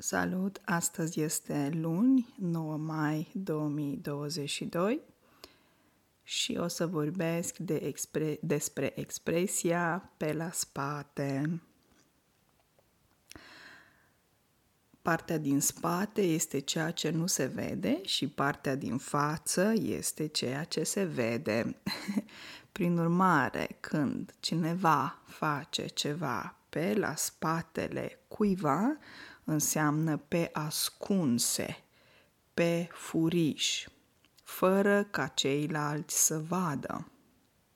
Salut! Astăzi este luni, 9 mai 2022 și o să vorbesc de expre- despre expresia pe la spate. Partea din spate este ceea ce nu se vede și partea din față este ceea ce se vede. Prin urmare, când cineva face ceva pe la spatele cuiva, înseamnă pe ascunse, pe furiș, fără ca ceilalți să vadă.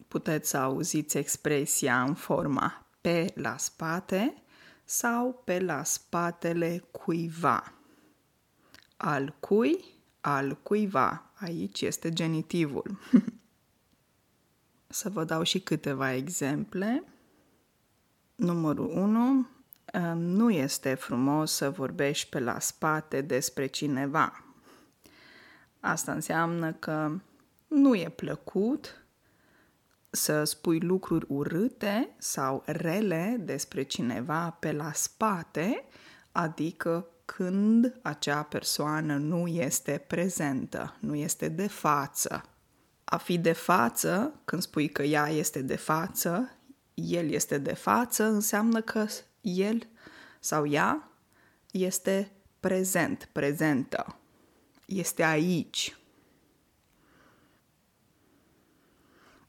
Puteți să auziți expresia în forma pe la spate sau pe la spatele cuiva. Al cui, al cuiva. Aici este genitivul. să vă dau și câteva exemple. Numărul 1 nu este frumos să vorbești pe la spate despre cineva. Asta înseamnă că nu e plăcut să spui lucruri urâte sau rele despre cineva pe la spate, adică când acea persoană nu este prezentă, nu este de față. A fi de față, când spui că ea este de față, el este de față, înseamnă că el sau ea este prezent, prezentă, este aici.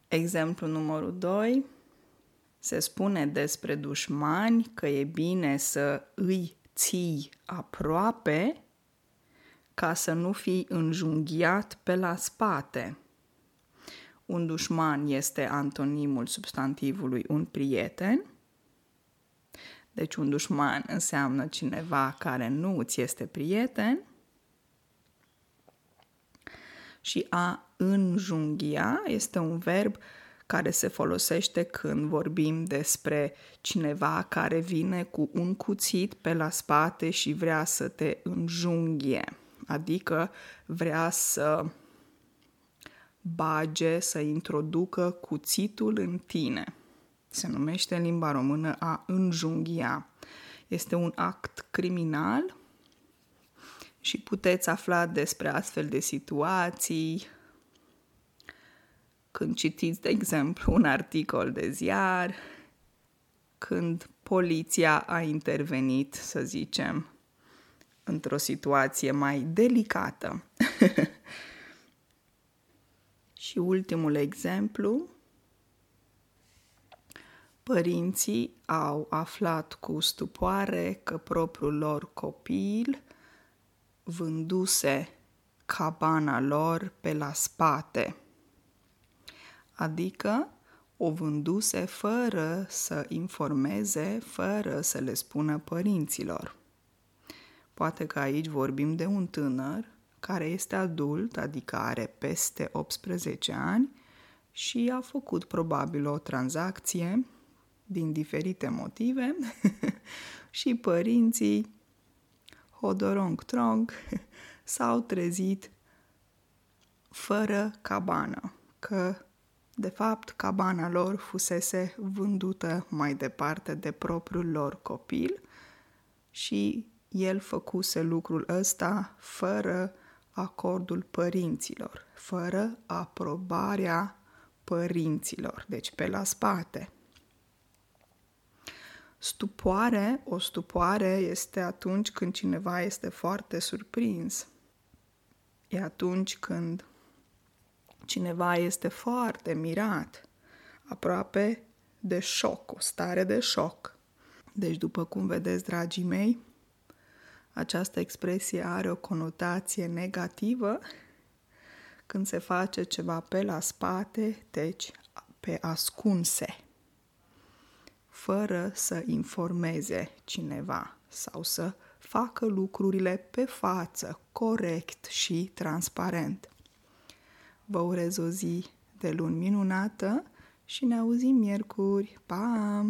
Exemplu numărul 2. Se spune despre dușmani că e bine să îi ții aproape ca să nu fii înjunghiat pe la spate. Un dușman este antonimul substantivului un prieten deci un dușman înseamnă cineva care nu îți este prieten și a înjunghia este un verb care se folosește când vorbim despre cineva care vine cu un cuțit pe la spate și vrea să te înjunghie, adică vrea să bage, să introducă cuțitul în tine. Se numește în limba română a înjunghia. Este un act criminal și puteți afla despre astfel de situații când citiți, de exemplu, un articol de ziar, când poliția a intervenit, să zicem, într-o situație mai delicată. și ultimul exemplu Părinții au aflat cu stupoare că propriul lor copil vânduse cabana lor pe la spate, adică o vânduse fără să informeze, fără să le spună părinților. Poate că aici vorbim de un tânăr care este adult, adică are peste 18 ani și a făcut probabil o tranzacție din diferite motive și părinții hodorong-trong s-au trezit fără cabană, că de fapt cabana lor fusese vândută mai departe de propriul lor copil și el făcuse lucrul ăsta fără acordul părinților, fără aprobarea părinților, deci pe la spate. Stupoare, o stupoare este atunci când cineva este foarte surprins. E atunci când cineva este foarte mirat, aproape de șoc, o stare de șoc. Deci, după cum vedeți, dragii mei, această expresie are o conotație negativă când se face ceva pe la spate, deci pe ascunse fără să informeze cineva sau să facă lucrurile pe față, corect și transparent. Vă urez o zi de luni minunată și ne auzim miercuri. Pa!